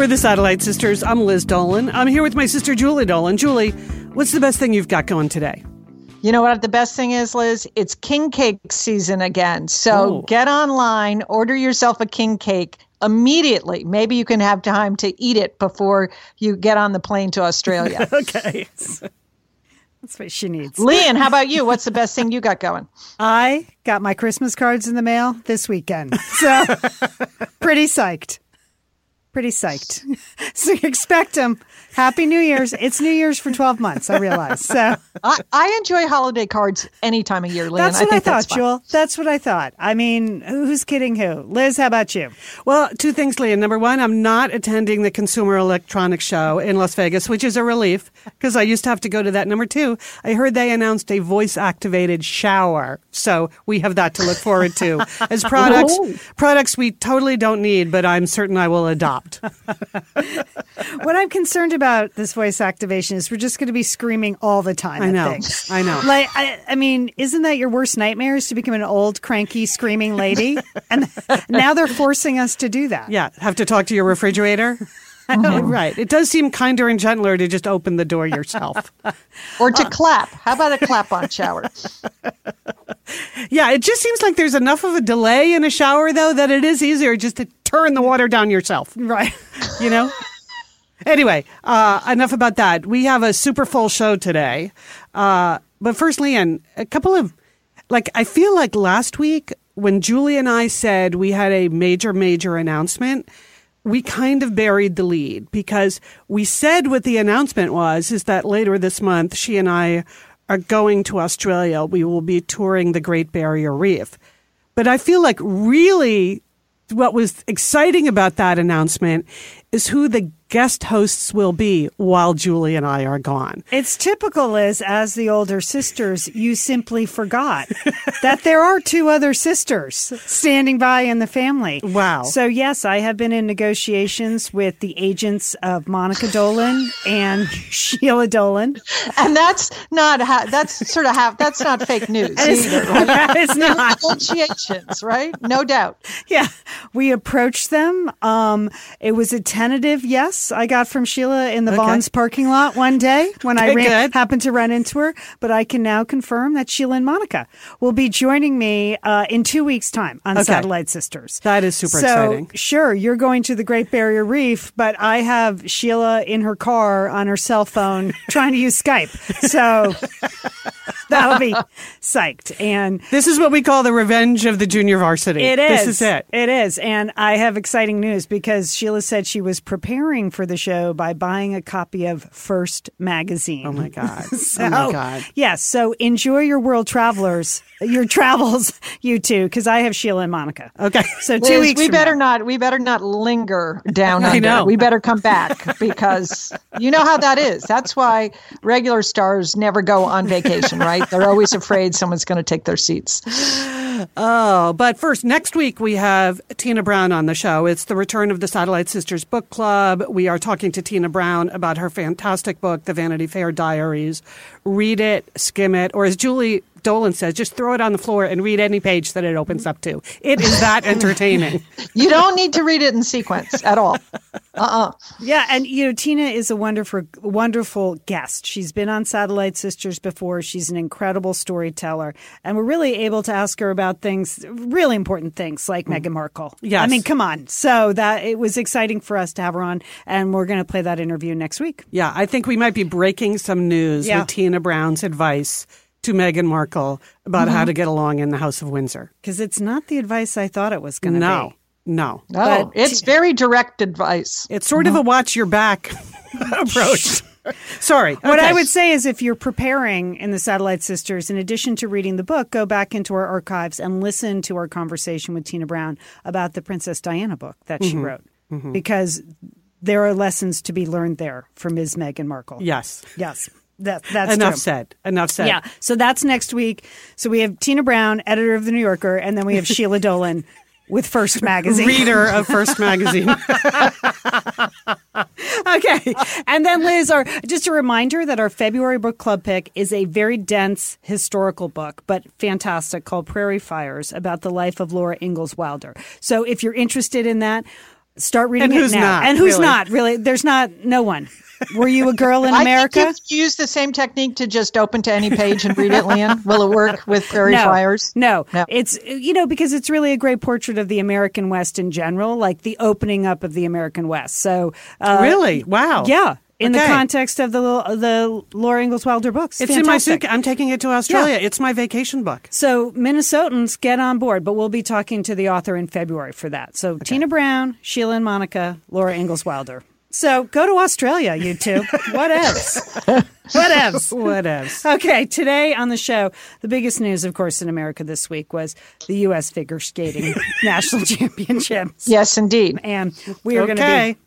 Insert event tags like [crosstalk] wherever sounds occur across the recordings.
We're the Satellite Sisters. I'm Liz Dolan. I'm here with my sister Julie Dolan. Julie, what's the best thing you've got going today? You know what the best thing is, Liz? It's king cake season again. So Ooh. get online, order yourself a king cake immediately. Maybe you can have time to eat it before you get on the plane to Australia. [laughs] Okay. That's what she needs. Lian, how about you? What's the best thing you got going? I got my Christmas cards in the mail this weekend. So [laughs] pretty psyched. Pretty psyched. [laughs] So expect them. Happy New Year's. It's New Year's for 12 months, I realize. So I, I enjoy holiday cards any time of year, Lian. that's what I, think thought, that's. Jewel. That's what I thought. I mean, who's kidding who? Liz, how about you? Well, two things, Lian. Number one, I'm not attending the Consumer Electronics Show in Las Vegas, which is a relief because I used to have to go to that. Number two, I heard they announced a voice activated shower. So we have that to look forward to as products, products we totally don't need, but I'm certain I will adopt. What I'm concerned about this voice activation is we're just going to be screaming all the time. I know. things. I know. Like, I, I mean, isn't that your worst nightmare? Is to become an old, cranky, screaming lady? [laughs] and now they're forcing us to do that. Yeah. Have to talk to your refrigerator? [laughs] Right. It does seem kinder and gentler to just open the door yourself. [laughs] Or to clap. How about a clap on shower? Yeah, it just seems like there's enough of a delay in a shower, though, that it is easier just to turn the water down yourself. Right. You know? Anyway, uh, enough about that. We have a super full show today. Uh, but first, Lian, a couple of, like, I feel like last week when Julie and I said we had a major, major announcement, we kind of buried the lead because we said what the announcement was is that later this month, she and I are going to Australia. We will be touring the Great Barrier Reef. But I feel like really what was exciting about that announcement is who the guest hosts will be while Julie and I are gone. It's typical, Liz, as the older sisters, you simply forgot [laughs] that there are two other sisters standing by in the family. Wow. So, yes, I have been in negotiations with the agents of Monica Dolan and [laughs] Sheila Dolan. And that's not ha- that's sort of half that's not fake news either. [laughs] Right? it's not. Negotiations, right? No doubt. Yeah. We approached them. Um, it was a tentative yes I got from Sheila in the Okay. Vons parking lot one day when I ran, happened to run into her. But I can now confirm that Sheila and Monica will be joining me uh, in two weeks' time on Okay. Satellite Sisters. That is super so, exciting. Sure, you're going to the Great Barrier Reef, but I have Sheila in her car on her cell phone [laughs] trying to use Skype. So that'll be psyched. And This is what we call the revenge of the junior varsity. it is. This is it. It is. And I have exciting news because Sheila said she was preparing for the show by buying a copy of First Magazine. Oh my God. [laughs] So, oh my God. Yes. So enjoy your world travelers, your travels, [laughs] you two, because I have Sheila and Monica. Okay. So two Liz, weeks. we from better now. not we better not linger down [laughs] I under. know. We better come back because you know how that is. That's why regular stars never go on vacation, right? They're always afraid someone's going to take their seats. Oh, but first, next week we have Tina Brown on the show. It's the return of the Satellite Sisters Book Club. We are talking to Tina Brown about her fantastic book, The Vanity Fair Diaries. Read it, skim it, or as Julie Dolan says, just throw it on the floor and read any page that it opens up to. It is that [laughs] entertaining. You don't need to read it in sequence at all. Uh-uh. Yeah, and you know Tina is a wonderful, wonderful guest. She's been on Satellite Sisters before. She's an incredible storyteller, and we're really able to ask her about things, really important things like mm. Meghan Markle. Yes. I mean, come on. So that it was exciting for us to have her on, and we're going to play that interview next week. Yeah, I think we might be breaking some news Yeah. with Tina Brown's advice to Meghan Markle about how mm-hmm. to get along in the House of Windsor. Because it's not the advice I thought it was going to No, be. no. No, But- it's very direct advice. It's sort of a uh-huh. watch your back [laughs] approach. Sorry. What I would say is if you're preparing in the Satellite Sisters, in addition to reading the book, go back into our archives and listen to our conversation with Tina Brown about the Princess Diana book that Mm-hmm. she wrote. Mm-hmm. Because there are lessons to be learned there for Ms. Meghan Markle. Yes. Yes. That, that's Enough true. said. Enough said. Yeah. So that's next week. So we have Tina Brown, editor of The New Yorker, and then we have Sheila [laughs] Dolan with First Magazine. Reader of First Magazine. [laughs] Okay. And then Liz, our just a reminder that our February book club pick is a very dense historical book, but fantastic called Prairie Fires about the life of Laura Ingalls Wilder. So if you're interested in that, Start reading And it now. not, and who's really? not really? There's not no one. Were you a girl in I America? think you use the same technique to just open to any page and read it, [laughs] Lian. Will it work with Prairie no, Flyers? No, No. it's you know because it's really a great portrait of the American West in general, like the opening up of the American West. So uh, really? Wow. yeah, in the context of the the Laura Ingalls Wilder books, It's in my Fantastic. suit. I'm taking it to Australia. It's my vacation book. So Minnesotans get on board, but we'll be talking to the author in February for that. So Tina Brown, Sheila and Monica, Laura Ingalls Wilder. So go to Australia, you two. What else? What else? [laughs] What else? Okay, today on the show, the biggest news, of course, in America this week was the U.S. figure skating [laughs] national championships. Yes, indeed. And we are going to be.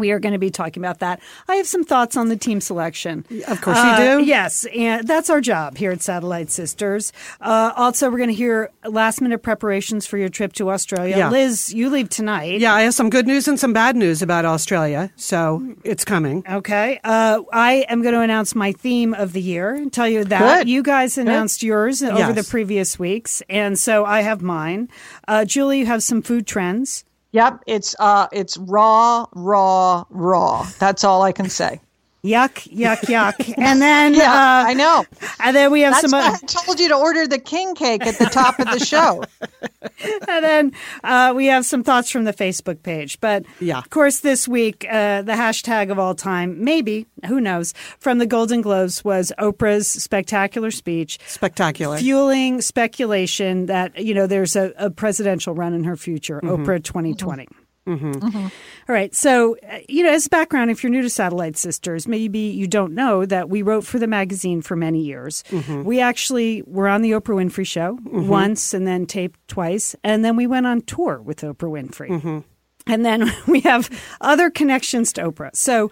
We are going to be talking about that. I have some thoughts on the team selection. Of course you Uh, do. Yes, and that's our job here at Satellite Sisters. Uh, also, we're going to hear last minute preparations for your trip to Australia. Yeah. Liz, you leave tonight. Yeah, I have some good news and some bad news about Australia, so it's coming. Okay. Uh, I am going to announce my theme of the year and tell you that. Good. You guys announced yours over Yes. the previous weeks, and so I have mine. Uh, Julie, you have some food trends. Yep, it's uh, it's raw, raw, raw. That's all I can say. Yuck, yuck, yuck. [laughs] and then, Yeah, uh, I know. and then we have That's some. Uh, I told you to order the king cake at the top of the show. [laughs] and then uh, we have some thoughts from the Facebook page. But Yeah. of course, this week, uh, the hashtag of all time, maybe, who knows, from the Golden Globes was Oprah's spectacular speech. Spectacular. Fueling speculation that, you know, there's a, a presidential run in her future, Oprah 2020. Mm-hmm. Mm-hmm. All right. So, uh, you know, as a background, if you're new to Satellite Sisters, maybe you don't know that we wrote for the magazine for many years. Mm-hmm. We actually were on the Oprah Winfrey Show once and then taped twice. And then we went on tour with Oprah Winfrey. And then [laughs] we have other connections to Oprah. So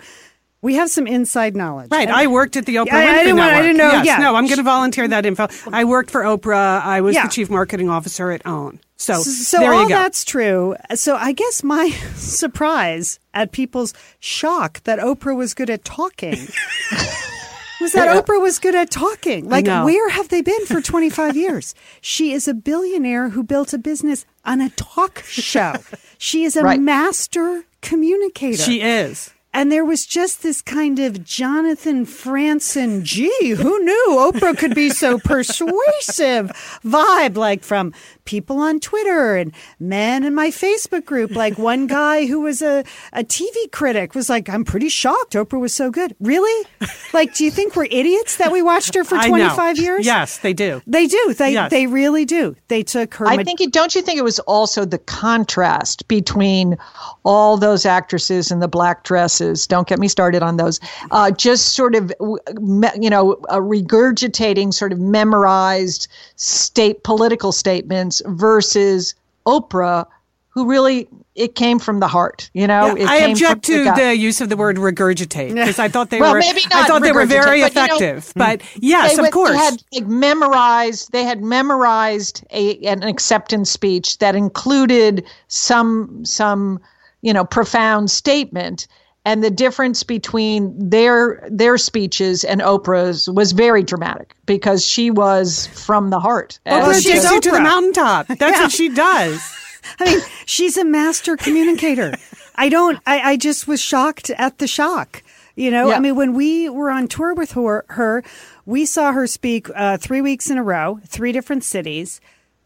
we have some inside knowledge. Right, And- I worked at the Oprah Yeah, I Winfrey didn't want- I didn't know- Yes, yeah. no, I'm going to volunteer that info. I worked for Oprah. I was Yeah. the chief marketing officer at OWN. So, So there all you go. that's true. So I guess my [laughs] surprise at people's shock that Oprah was good at talking [laughs] was that Oprah was good at talking. Like where have they been for [laughs] 25 years? She is a billionaire who built a business on a talk show. She is a Right. master communicator. She is. And there was just this kind of Jonathan Franzen, gee, who knew Oprah could be so [laughs] persuasive vibe, like from people on Twitter and men in my Facebook group. Like one guy who was a, a TV critic was like, I'm pretty shocked Oprah was so good. Really? Like, do you think we're idiots that we watched her for 25 years? Yes, they do. They do. They, Yes. they really do. They took her. I ma- think it. Don't you think it was also the contrast between all those actresses in the black dresses? Don't get me started on those. Uh, just sort of, you know, uh, regurgitating sort of memorized state political statements versus Oprah, who really it came from the heart. You know, it I object to gut. the use of the word regurgitate because I thought they Well, were. maybe not I thought they were very but, you know, effective. but yes, they of course. They had like, memorized. They had memorized a an acceptance speech that included some some you know profound statement. And the difference between their their speeches and Oprah's was very dramatic because she was from the heart. Oprah takes you to the mountaintop. That's what she does. [laughs] I mean, she's a master communicator. I don't. I, I just was shocked at the shock. You know, Yeah. I mean, when we were on tour with her, her we saw her speak uh, three weeks in a row, three different cities.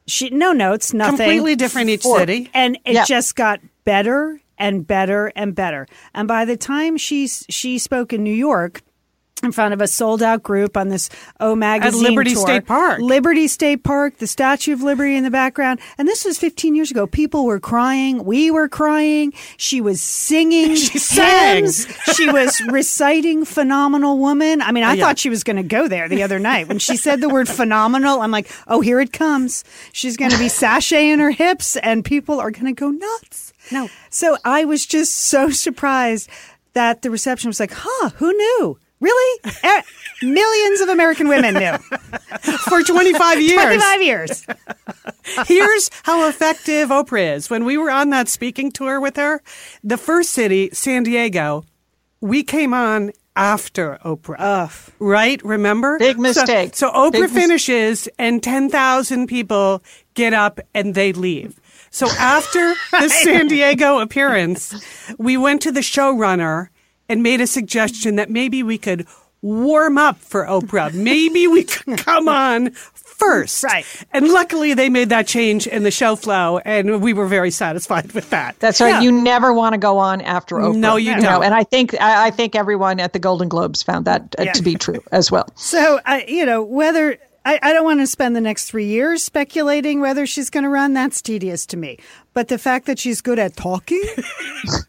She no notes, nothing. Completely different each city. and it Yeah. just got better and better and better. And by the time she she spoke in New York. In front of a sold out group on this O magazine Liberty tour. State Park. Liberty State Park, the Statue of Liberty in the background. And this was 15 years ago. People were crying. We were crying. She was singing [laughs] She hymns. she was [laughs] reciting Phenomenal Woman. I mean, I oh, Yeah. thought she was going to go there the other night. When she said the word phenomenal, I'm like, oh, here it comes. She's going to be sashaying her hips and people are going to go nuts. No. So I was just so [laughs] surprised that the reception was like, huh, who knew? Really? Eh, Millions of American women knew. [laughs] For 25 years. 25 years. [laughs] Here's how effective Oprah is. When we were on that speaking tour with her, the first city, San Diego, we came on after Oprah. Right? Remember? Big mistake. So, Oprah Big mis- finishes and 10,000 people get up and they leave. So after [laughs] the San Diego appearance, we went to the showrunner and made a suggestion that maybe we could warm up for Oprah. [laughs] Maybe we could come on first. Right. And luckily they made that change in the show flow and we were very satisfied with that. That's right. Yeah. You never want to go on after Oprah. No, you know, don't. and I think I, I think everyone at the Golden Globes found that uh, Yeah. to be true as well. So, I, you know, whether I, I don't want to spend the next three years speculating whether she's going to run, that's tedious to me. But the fact that she's good at talking,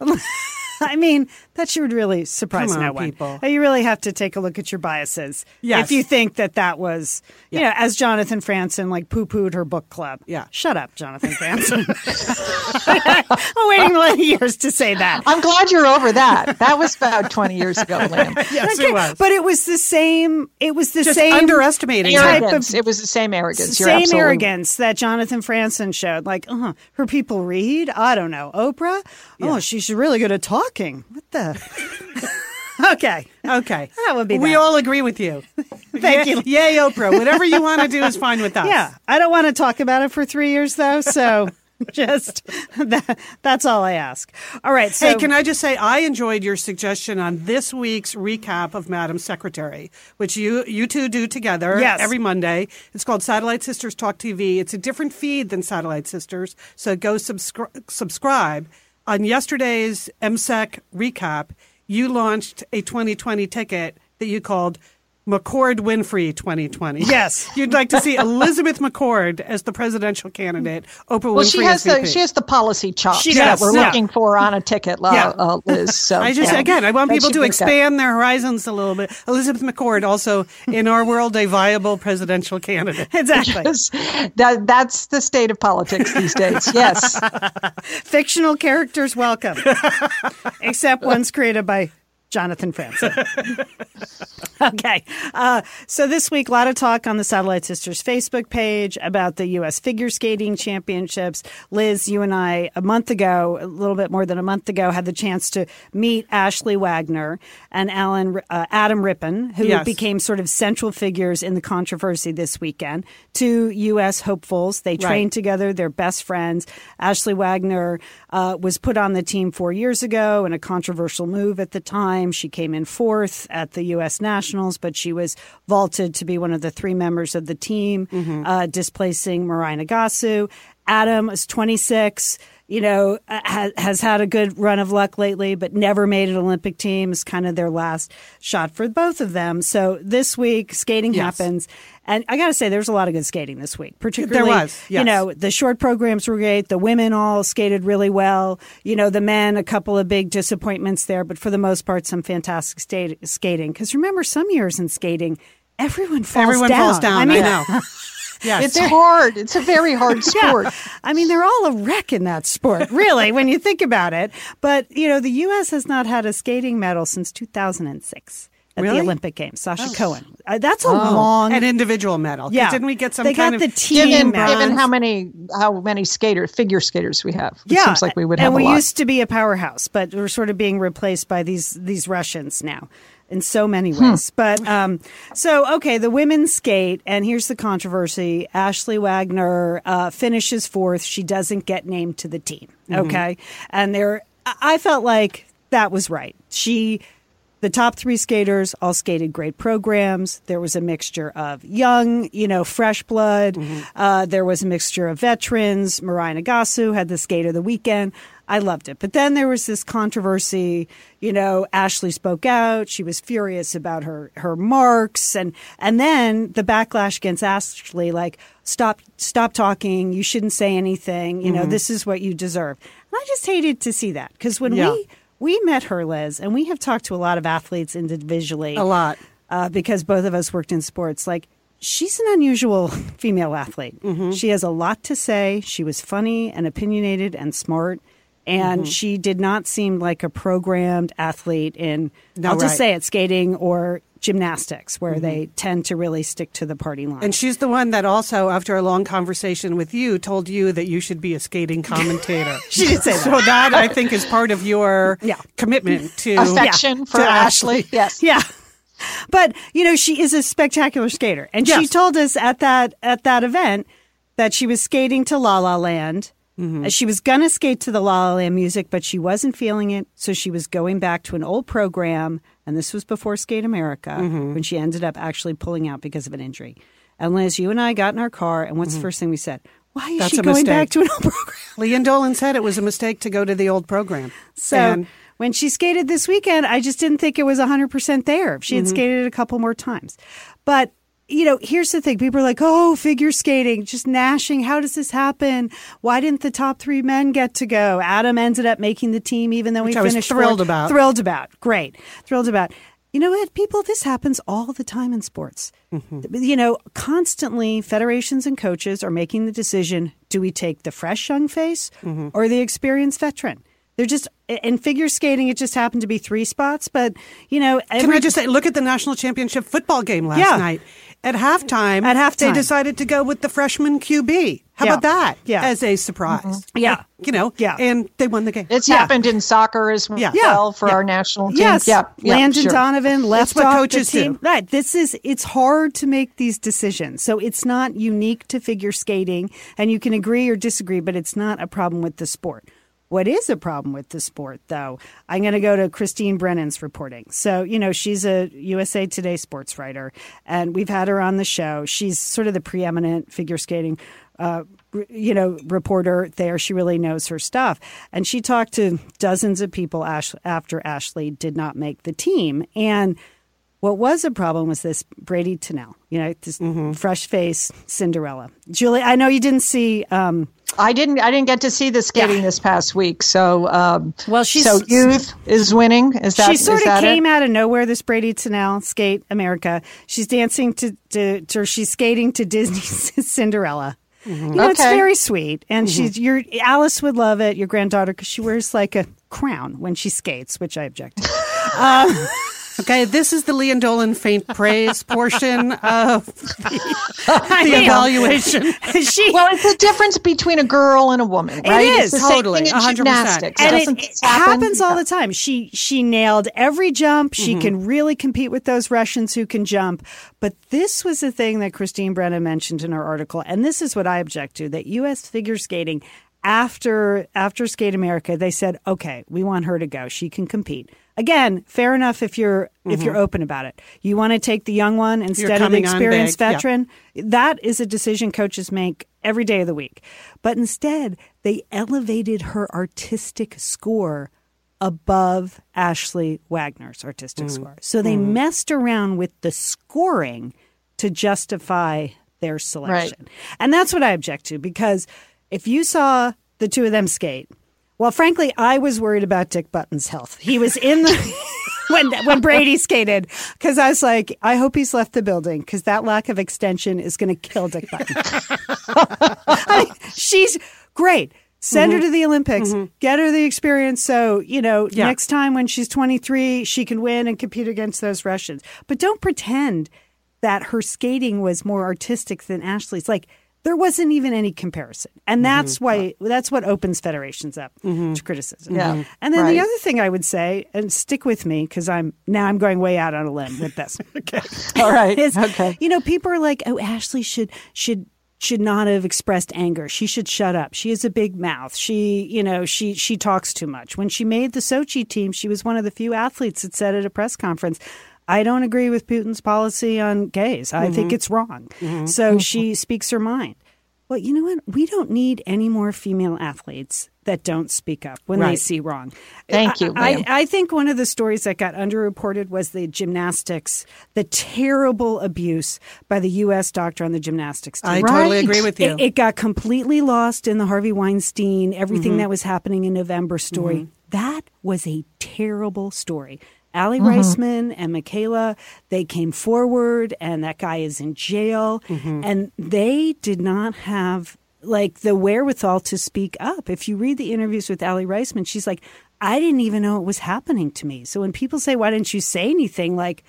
[laughs] I mean, that should really surprise Come on, no one. people. You really have to take a look at your biases. Yes. If you think that that was, you Yeah. know, as Jonathan Franzen like poo pooed her book club. Yeah. Shut up, Jonathan Franzen. [laughs] I'm waiting many years to say that. I'm glad you're over that. That was about 20 years ago, Lamb. Yes, Okay, it was. But it was the same. It was the Just same underestimating type of Arrogance. It was the same arrogance. You're same absolutely- arrogance that Jonathan Franzen showed. Like, uh, huh, her people read. I don't know. Oprah. Oh, she's really good at talking. What the? [laughs] okay. Okay. That would be We that. all agree with you. [laughs] Thank you. Yay, Oprah. Whatever you want to do is fine with [laughs] us. Yeah, I don't want to talk about it for three years though. So just that, that's all I ask. All right. So hey, can I just say I enjoyed your suggestion on this week's recap of Madam Secretary, which you you two do together Yes. every Monday. It's called Satellite Sisters Talk TV. It's a different feed than Satellite Sisters, so go subscri- subscribe. On yesterday's MSEC recap, you launched a 2020 ticket that you called McCord Winfrey 2020. Yes. [laughs] You'd like to see Elizabeth McCord as the presidential candidate, Oprah Well, Winfrey she has the she has the policy chops She that we're yeah. looking for on a ticket, uh, Yeah. uh, Liz. So [laughs] I just yeah. again, I want people to make that- expand their horizons a little bit. Elizabeth McCord, also in our world, a viable presidential candidate. [laughs] exactly Yes. That that's the state of politics these days. Yes. fictional characters welcome, except ones created by Jonathan Franzen. [laughs] okay. Uh, so this week, a lot of talk on the Satellite Sisters Facebook page about the U.S. Figure Skating Championships. Liz, you and I, a month ago, a little bit more than a month ago, had the chance to meet Ashley Wagner and Alan, uh, Adam Rippon, who Yes. became sort of central figures in the controversy this weekend. Two U.S. hopefuls. They trained together. They're best friends. Ashley Wagner uh, was put on the team four years ago in a controversial move at the time. She came in fourth at the U.S. Nationals, but she was vaulted to be one of the three members of the team, uh, displacing Mirai Nagasu. Adam is 26 you know, uh, has, has had a good run of luck lately, but never made an Olympic team. Is kind of their last shot for both of them. So this week, skating Yes. happens. And I got to say, there's a lot of good skating this week, particularly, was, you know, the short programs were great. The women all skated really well. You know, the men, a couple of big disappointments there, but for the most part, some fantastic sta- skating. Because remember, some years in skating, everyone falls Everyone down. falls down. I, mean, know. [laughs] Yes. It's hard. It's a very hard [laughs] sport. yeah. I mean, they're all a wreck in that sport, really, when you think about it. But, you know, the U.S. has not had a skating medal since 2006 at Really? the Olympic Games. Sasha Cohen. Uh, that's a long. An individual medal. yeah. Didn't we get some They kind got of the team Given, medal. given how many how many skater figure skaters we have, it yeah, seems like we would and have we a lot. used to be a powerhouse, but we're sort of being replaced by these these Russians now in so many ways. But um, so okay, the women's skate, and here's the controversy: Ashley Wagner uh, finishes fourth. She doesn't get named to the team. Okay, and there, I felt like that was right. She. The top three skaters all skated great programs. There was a mixture of young, you know, fresh blood. Uh, there was a mixture of veterans. Mirai Nagasu had the skate of the weekend. I loved it. But then there was this controversy. You know, Ashley spoke out. She was furious about her her marks, and and then the backlash against Ashley, like stop stop talking. You shouldn't say anything. You know, this is what you deserve. And I just hated to see that because when Yeah. we we met her, Liz, and we have talked to a lot of athletes individually. A lot. Uh, because both of us worked in sports. Like, she's an unusual [laughs] female athlete. Mm-hmm. She has a lot to say. She was funny and opinionated and smart. And Mm-hmm. she did not seem like a programmed athlete in, No, I'll just right. Mm-hmm. say it, skating or gymnastics, where they tend to really stick to the party line. And she's the one that also, after a long conversation with you, told you that you should be a skating [laughs] commentator. She did say that. So that I think is part of your [laughs] Yeah. commitment to [laughs] affection for to Ashley. Ashley. Yes. Yeah. But, you know, she is a spectacular skater. And she told us at that at that event that she was skating to La La Land Uh, She was gonna skate to the La La Land music, but she wasn't feeling it, so she was going back to an old program. And this was before Skate America, when she ended up actually pulling out because of an injury. And Liz, you and I got in our car, and what's the first thing we said? Why is That's she going mistake. back to an old [laughs] program? Lian Dolan said it was a mistake to go to the old program. So And- when she skated this weekend, I just didn't think it was 100% there. She Mm-hmm. had skated a couple more times. But, you know, here's the thing people are like, oh, figure skating, just gnashing. How does this happen? Why didn't the top three men get to go? Adam ended up making the team, even though Which he I was finished thrilled fourth. about. Thrilled about. Great. Thrilled about. You know what, people? This happens all the time in sports. Mm-hmm. You know, constantly federations and coaches are making the decision do we take the fresh young face Mm-hmm. or the experienced veteran? They're just, in figure skating, it just happened to be three spots, but, you know, Can I just say, look at the national championship football game last Yeah. night. At halftime, At halftime. they decided to go with the freshman QB. How Yeah. about that? Yeah. As a surprise. Mm-hmm. Yeah. You know, Yeah. and they won the game. It's Yeah. happened in soccer as well Yeah. for Yeah. our national team. Yes, Yep. yep, Landon sure. Donovan left what off coaches the team. do. Right. This is it's hard to make these decisions. So it's not unique to figure skating, and you can agree or disagree, but it's not a problem with the sport. What is a problem with the sport, though? I'm going to go to Christine Brennan's reporting. So, you know, she's a USA Today sports writer, and we've had her on the show. She's sort of the preeminent figure skating uh, you know, reporter there. She really knows her stuff. And she talked to dozens of people after Ashley did not make the team. And what was a problem was this Bradie Tennell, you know, this Mm-hmm. fresh face Cinderella. Julie, I know you didn't see. Um, I didn't. I didn't get to see the skating this past week. So, um, Well, she's- so youth is winning. Is that she sort is of that came it? out of nowhere. This Bradie Tennell skate America. She's dancing to, to, to or she's skating to Disney's [laughs] Cinderella. Mm-hmm. You know, it's very sweet, and mm-hmm. she's your Alice would love it. Your granddaughter because she wears like a crown when she skates, which I object to. [laughs] Uh, Okay, this is the Lian Dolan faint praise [laughs] portion of I the evaluation. [laughs] she Well, it's the difference between a girl and a woman, right? is, It's the same totally, thing in 100%. gymnastics. and it, it happen? happens all the time. She she nailed every jump. Mm-hmm. She can really compete with those Russians who can jump. But this was the thing that Christine Brennan mentioned in her article, and this is what I object to: that U.S. figure skating after after Skate America, they said, okay, we want her to go. She can compete. Again, fair enough if you're if you're open about it. You want to take the young one instead of the experienced big, yeah. veteran. That is a decision coaches make every day of the week. But instead, they elevated her artistic score above Ashley Wagner's artistic score. So they messed around with the scoring to justify their selection. And that's what I object to because if you saw the two of them skate, well, frankly, I was worried about Dick Button's health. He was in the. [laughs] when when Bradie skated because I was like, I hope he's left the building because that lack of extension is going to kill Dick Button. [laughs] I mean, she's great. Send her mm-hmm. to the Olympics. Mm-hmm. Get her the experience. So you know, Yeah. next time when she's 23, she can win and compete against those Russians. But don't pretend that her skating was more artistic than Ashley's. Like there wasn't even any comparison, and mm-hmm. that's why that's what opens federations up to mm-hmm. criticism. Yeah. And then Right. the other thing I would say, and stick with me because I'm now I'm going way out on a limb with this. [laughs] okay. All right. Is, okay. You know, people are like, "Oh, Ashley should should should not have expressed anger. She should shut up. She has a big mouth. She, you know, she she talks too much." When she made the Sochi team, she was one of the few athletes that said at a press conference, "I don't agree with Putin's policy on gays. I think mm-hmm. it's wrong." Mm-hmm. So mm-hmm. she speaks her mind. Well, you know what? We don't need any more female athletes that don't speak up when they see wrong. Thank you, I, I, I think one of the stories that got underreported was the gymnastics, the terrible abuse by the U.S. doctor on the gymnastics team. I totally agree with you. It, it got completely lost in the Harvey Weinstein, everything Mm-hmm. that was happening in November story. That was a terrible story. Aly Mm-hmm. Raisman and McKayla, they came forward, and that guy is in jail. Mm-hmm. And they did not have like the wherewithal to speak up. If you read the interviews with Aly Raisman, she's like, I didn't even know it was happening to me. So when people say, Why didn't you say anything? Like,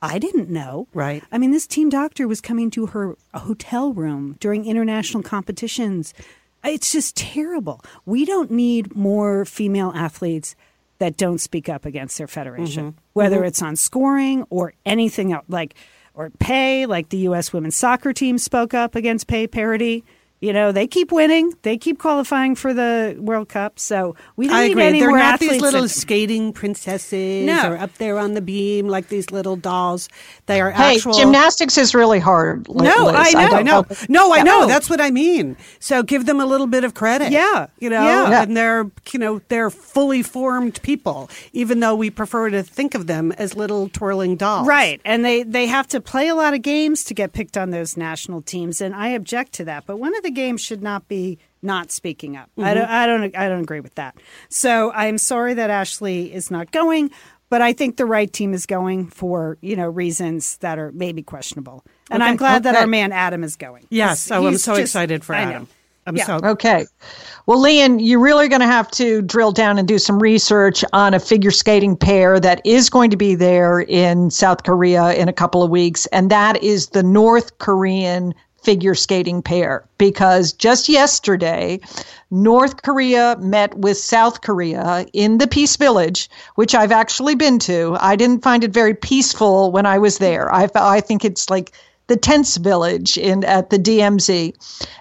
I didn't know. Right. I mean, this team doctor was coming to her hotel room during international competitions. It's just terrible. We don't need more female athletes that don't speak up against their federation, mm-hmm. whether mm-hmm. it's on scoring or anything else, like or pay, like the U.S. women's soccer team spoke up against pay parity. You know, they keep winning. They keep qualifying for the World Cup. So we don't I need agree. any They're more not athletes. these little that- skating princesses No. or up there on the beam like these little dolls. They are Hey, actual. gymnastics is really hard. Li- No, I know, I don't know. No, I Yeah. know. That's what I mean. So give them a little bit of credit. Yeah, you know, yeah. Yeah. and they're you know they're fully formed people, even though we prefer to think of them as little twirling dolls. Right. And they, they have to play a lot of games to get picked on those national teams. And I object to that. But one of the games should not be not speaking up. I, mm-hmm. don't, I, don't, I don't agree with that. So I'm sorry that Ashley is not going. But I think the right team is going for you know reasons that are maybe questionable, and Okay. I'm glad that our man Adam is going. Yes. So oh, I'm so just- excited for I know. Adam. I'm Yeah. so Okay. Well, Lian, you're really going to have to drill down and do some research on a figure skating pair that is going to be there in South Korea in a couple of weeks, and that is the North Korean figure skating pair. Because just yesterday, North Korea met with South Korea in the Peace Village, which I've actually been to. I didn't find it very peaceful when I was there. I, I think it's like the tense village in at the DMZ,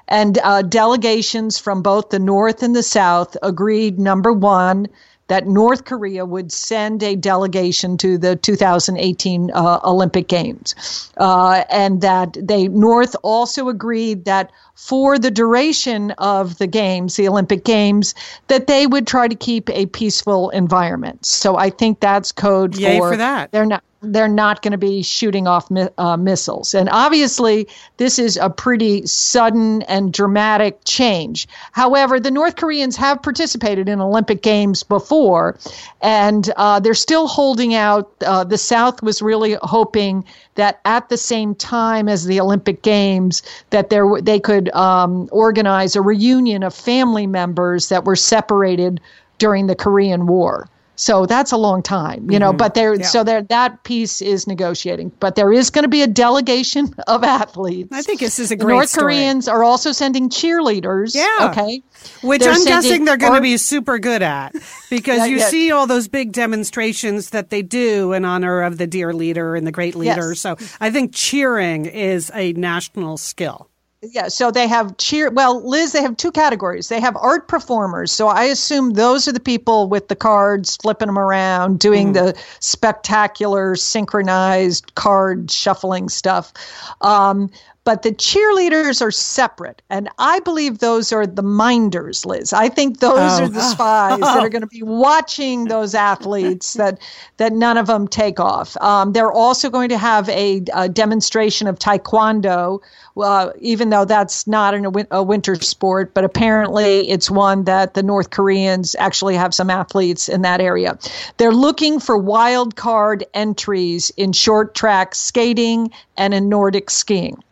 and uh, delegations from both the North and the South agreed. Number one, that North Korea would send a delegation to the 2018 uh, Olympic Games, uh, and that they North also agreed that for the duration of the games, the Olympic Games, that they would try to keep a peaceful environment. So I think that's code Yay for for that. They're not they're not going to be shooting off mi- uh, missiles. And obviously, this is a pretty sudden and dramatic change. However, the North Koreans have participated in Olympic Games before, and uh, they're still holding out. Uh, the South was really hoping that at the same time as the Olympic Games, that there w- they could um, organize a reunion of family members that were separated during the Korean War. So that's a long time, you know. Mm-hmm. But there, so there, that piece is negotiating. But there is going to be a delegation [laughs] of athletes. I think this is a great North story. Koreans are also sending cheerleaders. Yeah. Okay. Which They're I'm guessing they're going to be super good at because Yeah, you yeah. see all those big demonstrations that they do in honor of the dear leader and the great leader. Yes. So I think cheering is a national skill. Yeah, so they have cheer. Well, Liz, they have two categories. They have art performers. So I assume those are the people with the cards, flipping them around, doing the spectacular, synchronized card shuffling stuff. Um, but the cheerleaders are separate. And I believe those are the minders, Liz. I think those Oh. are the spies that are going to be [laughs] watching those athletes that, that none of them take off. Um, they're also going to have a, a demonstration of taekwondo, uh, even though that's not an, a, win- a winter sport, but apparently it's one that the North Koreans actually have some athletes in that area. They're looking for wild card entries in short track skating and in Nordic skiing.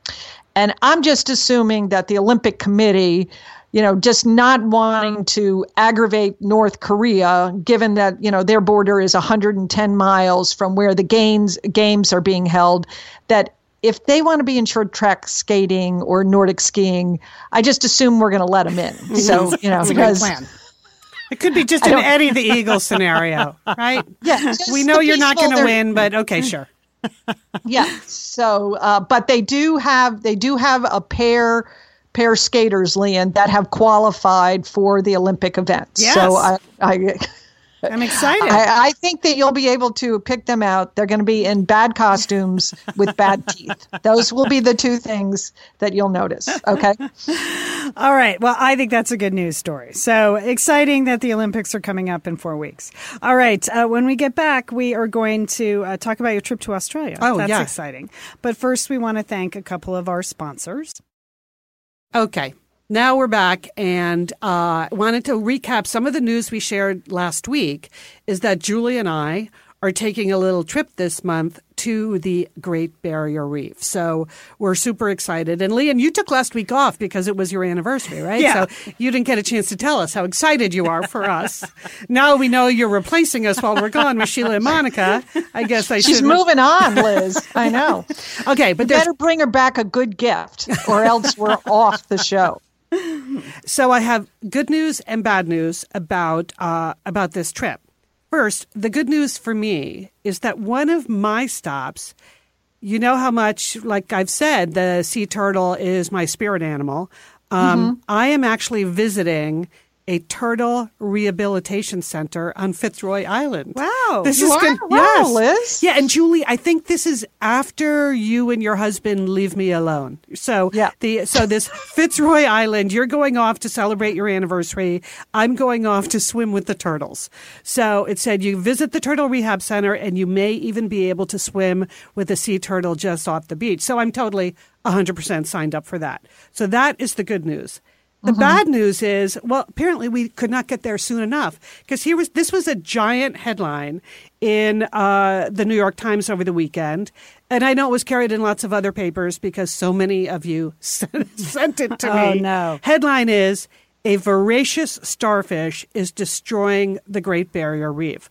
And I'm just assuming that the Olympic Committee, you know, just not wanting to aggravate North Korea, given that, you know, their border is 110 miles from where the games, games are being held, that if they want to be in short track skating or Nordic skiing, I just assume we're going to let them in. [laughs] So, you know, That's a good because plan. It could be just an Eddie the Eagle scenario, right? [laughs] Yeah, we know you're not going to win, but okay, sure. Yeah. So, uh, but they do have they do have a pair pair skaters, Lian, that have qualified for the Olympic events. Yes. So I. I [laughs] I'm excited. I, I think that you'll be able to pick them out. They're going to be in bad costumes with bad teeth. Those will be the two things that you'll notice. Okay. [laughs] All right. Well, I think that's a good news story. So exciting that the Olympics are coming up in four weeks. All right. Uh, when we get back, we are going to uh, talk about your trip to Australia. Oh, that's yeah. exciting. But first, we want to thank a couple of our sponsors. Okay. Now we're back and uh, wanted to recap some of the news we shared last week is that Julie and I are taking a little trip this month to the Great Barrier Reef. So we're super excited. And Lian, you took last week off because it was your anniversary, right? Yeah. So you didn't get a chance to tell us how excited you are for us. now we know you're replacing us while we're gone with Sheila and Monica. I guess I should She's should moving on, Liz. I know. Okay, but You better bring her back a good gift, or else we're [laughs] off the show. So I have good news and bad news about uh, about this trip. First, the good news for me is that one of my stops. You know how much, like I've said, the sea turtle is my spirit animal. Um, I am actually visiting a turtle rehabilitation center on Fitzroy Island. Wow. This You is are? good. Wow, yes. Liz. Yeah, and Julie, I think this is after you and your husband leave me alone. So Yeah. the so this Fitzroy Island, you're going off to celebrate your anniversary. I'm going off to swim with the turtles. So it said you visit the turtle rehab center and you may even be able to swim with a sea turtle just off the beach. So I'm totally 100% signed up for that. So that is the good news. The bad news is, well, apparently we could not get there soon enough because here was this was a giant headline in uh, the New York Times over the weekend, and I know it was carried in lots of other papers because so many of you [laughs] sent, sent it to [laughs] me. Oh, no. Headline is: A voracious starfish is destroying the Great Barrier Reef.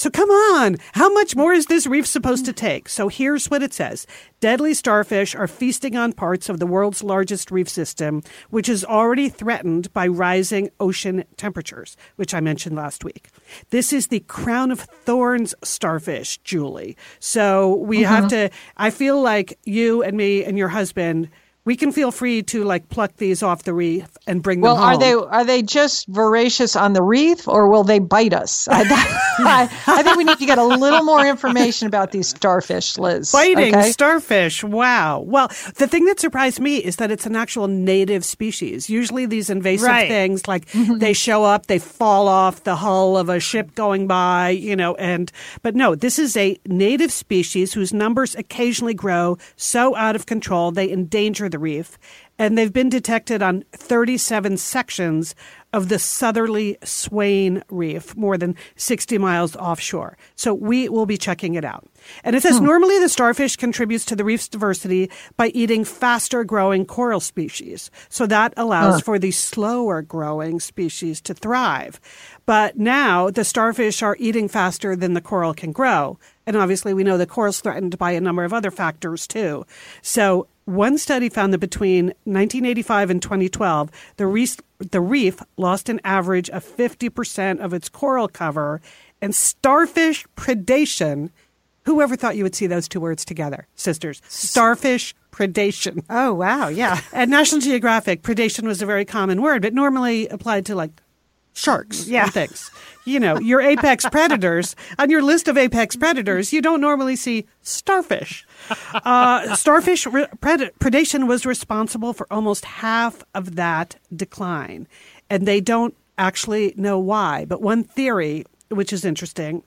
So come on, how much more is this reef supposed to take? So here's what it says. Deadly starfish are feasting on parts of the world's largest reef system, which is already threatened by rising ocean temperatures, which I mentioned last week. This is the crown of thorns starfish, Julie. So we have uh-huh. to, I feel like you and me and your husband, we can feel free to like pluck these off the reef and bring Well, them home. Well, are they are they just voracious on the reef, or will they bite us? [laughs] I, I, I think we need to get a little more information about these starfish, Liz. Biting okay? starfish. Wow. Well, the thing that surprised me is that it's an actual native species. Usually these invasive Right. things, like [laughs] they show up, they fall off the hull of a ship going by, you know, and, but no, this is a native species whose numbers occasionally grow so out of control they endanger the reef. And they've been detected on 37 sections of the southerly Swain Reef, more than 60 miles offshore. So we will be checking it out. And it says hmm. normally the starfish contributes to the reef's diversity by eating faster growing coral species. So that allows for the slower growing species to thrive. But now the starfish are eating faster than the coral can grow. And obviously we know the coral's threatened by a number of other factors too. So one study found that between 1985 and 2012, the reef, the reef lost an average of 50% of its coral cover, and starfish predation. Whoever thought you would see those two words together, sisters? Starfish predation. Oh, wow. Yeah. [laughs] At National Geographic, predation was a very common word, but normally applied to like sharks Yeah. and things. You know, your apex [laughs] predators, on your list of apex predators, you don't normally see starfish. Uh, starfish re- pred- predation was responsible for almost half of that decline. And they don't actually know why. But one theory, which is interesting,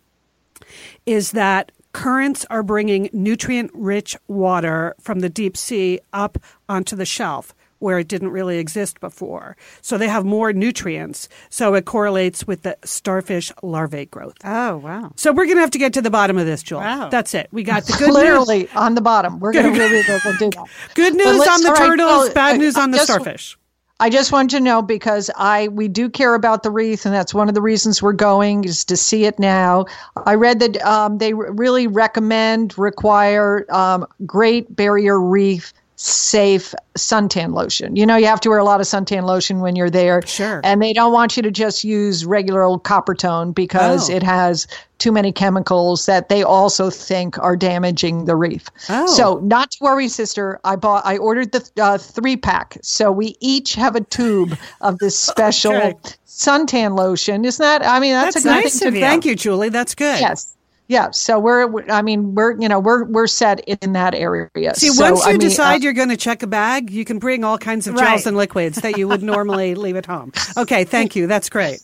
is that currents are bringing nutrient rich water from the deep sea up onto the shelf where it didn't really exist before. So they have more nutrients. So it correlates with the starfish larvae growth. Oh, wow. So we're going to have to get to the bottom of this, Joel. Wow. That's it. We got the good [laughs] news. On the bottom. We're going to really go do that. [laughs] Good news on the right, turtles, well, bad I- news I on the just- starfish. I just want to know because I we do care about the wreath, and that's one of the reasons we're going is to see it now. I read that um, they really recommend require um, Great Barrier Reef safe suntan lotion. You know, you have to wear a lot of suntan lotion when you're there. Sure. And they don't want you to just use regular old Coppertone because Oh. it has too many chemicals that they also think are damaging the reef. Oh. So not to worry, sister. I bought. I ordered the uh, three pack, so we each have a tube of this [laughs] special Okay. suntan lotion. Isn't that? I mean, that's, That's a good nice thing of to you. do. Thank you, Julie. That's good. Yes. Yeah. So we're. I mean, we're. You know, we're we're set in that area. See, so, once you I mean, decide uh, you're going to check a bag, you can bring all kinds of gels and liquids that you would [laughs] normally leave at home. Okay, thank you. That's great.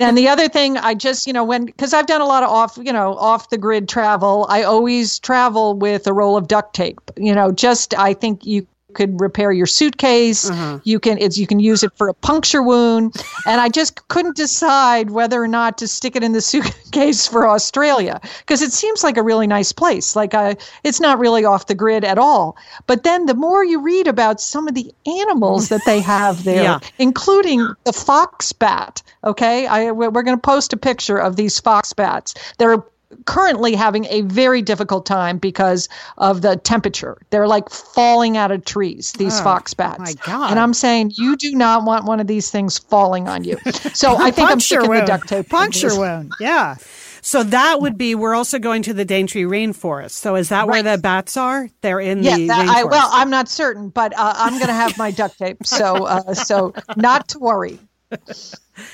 and the other thing i just you know when because i've done a lot of off you know off the grid travel i always travel with a roll of duct tape you know just i think you could repair your suitcase uh-huh. you can it's you can use it for a puncture wound and i just couldn't decide whether or not to stick it in the suitcase for australia because it seems like a really nice place like I, it's not really off the grid at all but then the more you read about some of the animals that they have [laughs] there Yeah. including the fox bat. Okay, I we're going to post a picture of these fox bats. They're currently having a very difficult time because of the temperature. They're like falling out of trees. These fox bats. my God. And I'm saying you do not want one of these things falling on you. So I think I'm sticking the duct tape. Puncture wound. Yeah. So that would be. We're also going to the Daintree rainforest. So is that where the bats are? They're in Yeah, the that, rainforest. I, well, I'm not certain, but uh, I'm going to have my duct tape, so uh, so not to worry.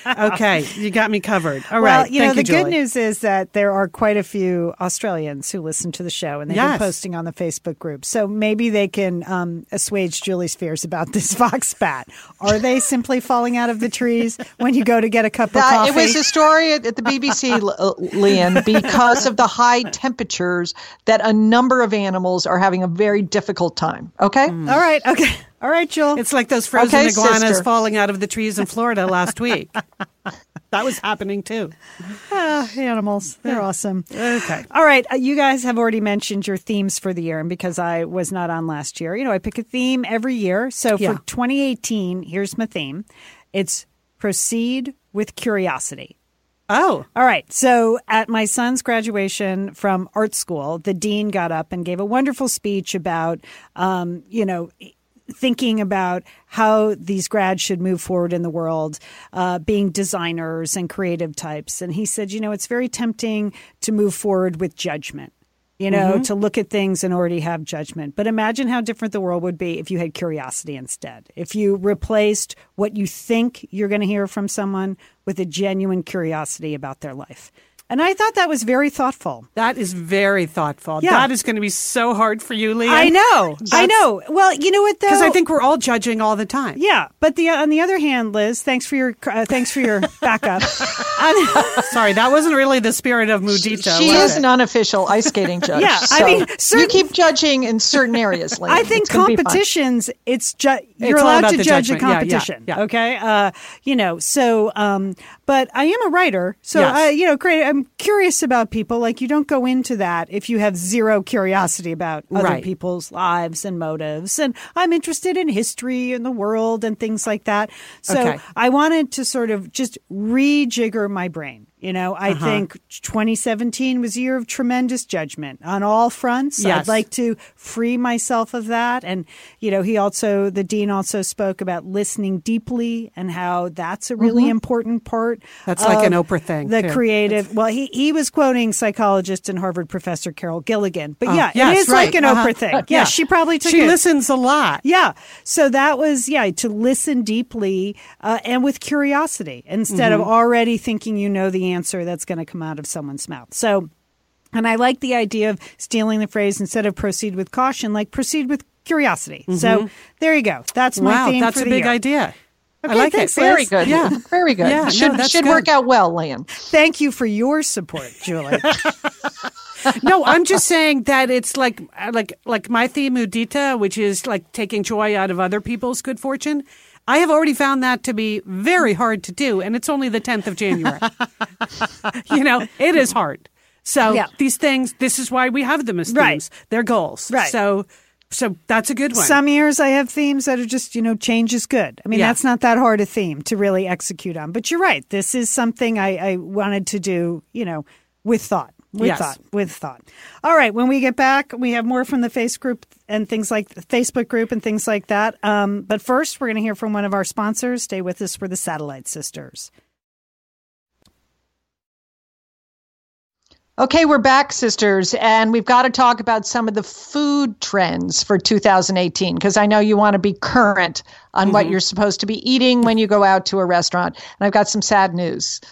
Okay, you got me covered. All well, right. you know, Thank the good news is that there are quite a few Australians who listen to the show and they've Yes. been posting on the Facebook group. So maybe they can um, assuage Julie's fears about [laughs] this fox bat. Are they simply falling out of the trees when you go to get a cup of Uh, coffee? it was a story at, at the BBC, L- uh, Lian, because of the high temperatures that a number of animals are having a very difficult time. Okay. All right. Okay. All right, Jill. It's like those frozen Okay, iguanas sister. falling out of the trees in Florida last week. [laughs] that was happening too. Ah, animals. They're awesome. Okay. All right. Uh, you guys have already mentioned your themes for the year. And because I was not on last year, you know, I pick a theme every year. So Yeah. for 2018, here's my theme it's proceed with curiosity. Oh, All right. So at my son's graduation from art school, the dean got up and gave a wonderful speech about, um, you know, thinking about how these grads should move forward in the world, uh, being designers and creative types. And he said, you know, it's very tempting to move forward with judgment. You know, to look at things and already have judgment. But imagine how different the world would be if you had curiosity instead. If you replaced what you think you're going to hear from someone with a genuine curiosity about their life. And I thought that was very thoughtful. that is very thoughtful. Yeah. That is going to be so hard for you, Lian. I know. I know. Well, you know what though? Because I think we're all judging all the time. Yeah, but the on the other hand, Liz, thanks for your uh, thanks for your backup. [laughs] Sorry, that wasn't really the spirit of Mudita. She was is it? an unofficial ice skating judge. Yeah, I so mean, you keep judging in certain areas. Lian. I think It's gonna be fun. competitions, it's ju- you're all allowed to the judge a judgment. Yeah, yeah, competition. yeah. Okay. Uh, you know, so, um, but I am a writer. So, Yes. uh, you know, great. I'm curious about people. Like, you don't go into that if you have zero curiosity about other Right. people's lives and motives. And I'm interested in history and the world and things like that. So Okay. I wanted to sort of just rejigger my brain. You know, I Uh-huh. think 2017 was a year of tremendous judgment on all fronts. Yes. I'd like to free myself of that. And, you know, he also, the dean also spoke about listening deeply and how that's a really important part. Mm-hmm. That's like an Oprah thing, The too. creative, well, he, he was quoting psychologist and Harvard professor Carol Gilligan. But yeah, Oh, yes, it is right. like an Uh-huh. Oprah thing. [laughs] Yeah, she probably took She it. listens a lot. Yeah. So that was, yeah, to listen deeply uh, and with curiosity instead Mm-hmm. of already thinking you know the answer that's going to come out of someone's mouth. So, and I like the idea of stealing the phrase instead of proceed with caution, like proceed with curiosity. So there you go. That's my Mm-hmm. Wow, theme that's for a the big year. idea. I like thanks, it. Liz. [laughs] Very good. Yeah. Very good. Yeah, no, should that's should good. work out well, Lian. Thank you for your support, Julie. [laughs] no, I'm just saying that it's like like like my theme mudita, which is like taking joy out of other people's good fortune. I have already found that to be very hard to do, and it's only the 10th of January. [laughs] you know, it is hard. So Yeah. these things, this is why we have them as themes. Right. They're goals. Right. So, so that's a good one. Some years I have themes that are just, you know, change is good. I mean, Yeah. that's not that hard a theme to really execute on. But you're right. This is something I, I wanted to do, you know, with thought. With Yes. thought. With thought. All right. When we get back, we have more from the face group and things like the Facebook group and things like that. Um, but first, we're going to hear from one of our sponsors. Stay with us for the Satellite Sisters. Okay, we're back, sisters, and we've got to talk about some of the food trends for 2018 because I know you want to be current on what you're supposed to be eating when you go out to a restaurant. And I've got some sad news.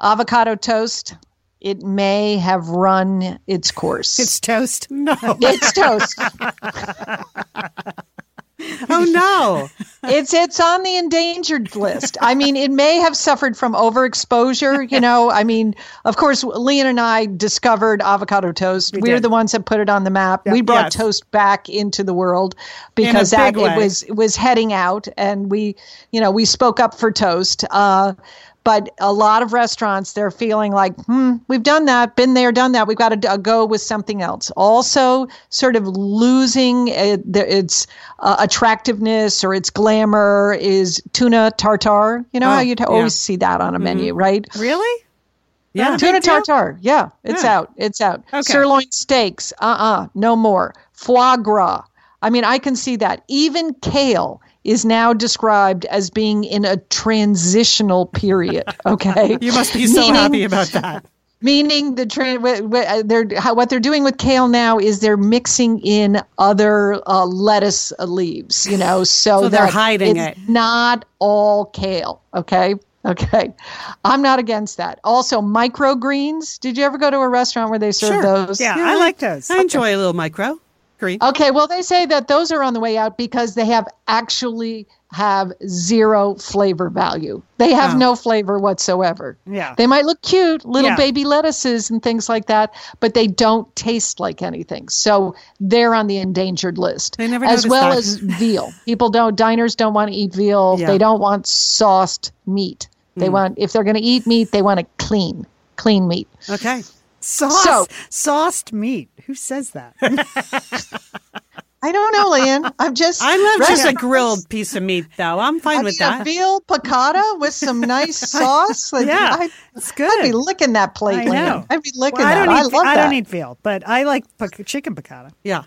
Avocado toast, it may have run its course. It's toast. no. it's toast. [laughs] Oh no. it's it's on the endangered list. I mean, it may have suffered from overexposure. You know, I mean, of course, Lian and I discovered avocado toast. We are the ones that put it on the map. we brought Yes. toast back into the world because that it was it was heading out, and we, you know, we spoke up for toast. Uh, but a lot of restaurants, they're feeling like, hmm, we've done that, been there, done that. We've got to d- go with something else. Also, sort of losing uh, the, its uh, attractiveness or its glamour is tuna tartare. You know Oh, how you yeah. always see that on a menu, right? Really? Yeah. Tuna big deal? tartare. Yeah, it's Yeah. out. It's out. Okay. Sirloin steaks. Uh uh No more. Foie gras. I mean, I can see that. Even kale is now described as being in a transitional period. [laughs] Okay. You must be so Meaning- happy about that. Meaning the tra- wh- wh- they're what they're doing with kale now is they're mixing in other uh, lettuce leaves, you know, [sighs] so, So they're hiding it's it. Not all kale, okay? Okay, I'm not against that. Also, microgreens. Did you ever go to a restaurant where they serve Sure. those? Yeah, I like those. I enjoy a little micro green. Okay, well, they say that those are on the way out because they have actually have zero flavor value. They have Oh. no flavor whatsoever. Yeah. They might look cute, little Yeah. baby lettuces and things like that, but they don't taste like anything. So they're on the endangered list. I never as well that. as [laughs] veal. People don't diners don't want to eat veal. Yeah. They don't want sauced meat. They want if they're going to eat meat, they want it clean, clean meat. Okay. Sauce, So- sauced meat. Who says that? [laughs] I don't know, Lian. I'm just I love just a grilled piece of meat, though. I'm fine I with mean, that. a veal piccata with some nice [laughs] sauce. Like, Yeah, I, it's good. I'd be licking that plate, I Lian. know. I'd be licking Well, I that. don't I eat. love I don't eat veal, but I like pic- chicken piccata. yeah.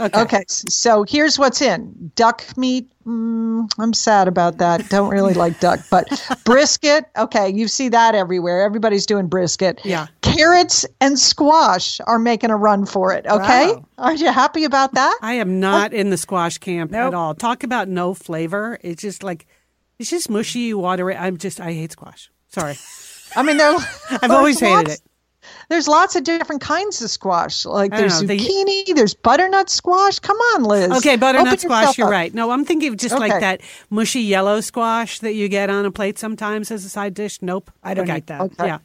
Okay. Okay, so here's what's in duck meat. Mm, I'm sad about that. Don't really like duck, but [laughs] brisket. Okay, you see that everywhere. Everybody's doing brisket. Yeah. Carrots and squash are making a run for it. Okay, Wow. aren't you happy about that? I am not in the squash camp Nope. at all. Talk about no flavor. It's just like, it's just mushy, watery. I'm just, I hate squash. Sorry. I mean, there, [laughs] I've always hated it. There's lots of different kinds of squash. Like there's oh, know, they- zucchini, there's butternut squash. Come on, Liz. Okay, butternut Open squash, you're up. right. No, I'm thinking of just like that mushy yellow squash that you get on a plate sometimes as a side dish. Nope. I don't Okay. eat that. Okay. Yeah.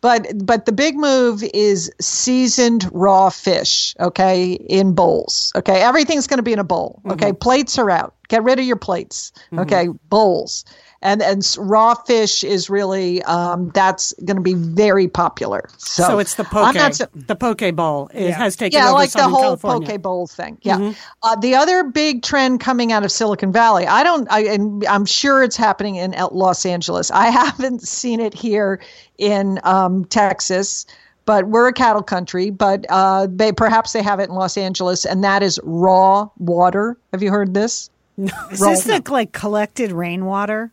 But but the big move is seasoned raw fish, okay, in bowls. Okay, everything's going to be in a bowl. Okay, mm-hmm. plates are out. Get rid of your plates. Mm-hmm. Okay, bowls. And and raw fish is really um, that's going to be very popular. So, So it's the poke. not the poke bowl. It Yeah. has taken yeah, over like the whole California. poke bowl thing. Yeah. Uh, the other big trend coming out of Silicon Valley, I don't, I, and I'm sure it's happening in Los Angeles. I [laughs] haven't seen it here in um, Texas, but we're a cattle country. But uh, they perhaps they have it in Los Angeles, and that is raw water. Have you heard this? Is [laughs] this the like collected rainwater?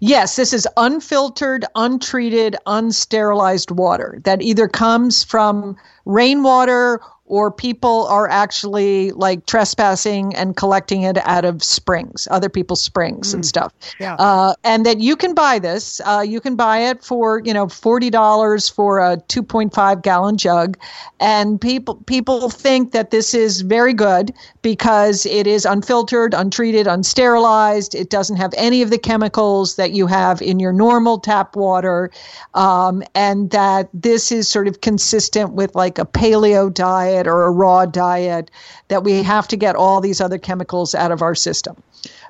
Yes, this is unfiltered, untreated, unsterilized water that either comes from rainwater or people are actually like trespassing and collecting it out of springs, other people's springs and stuff. Yeah. Uh, and that you can buy this. Uh, you can buy it for you know forty dollars for a two point five gallon jug, and people people think that this is very good because it is unfiltered, untreated, unsterilized. It doesn't have any of the chemicals that you have in your normal tap water, um, and that this is sort of consistent with like a paleo diet or a raw diet. That we have to get all these other chemicals out of our system.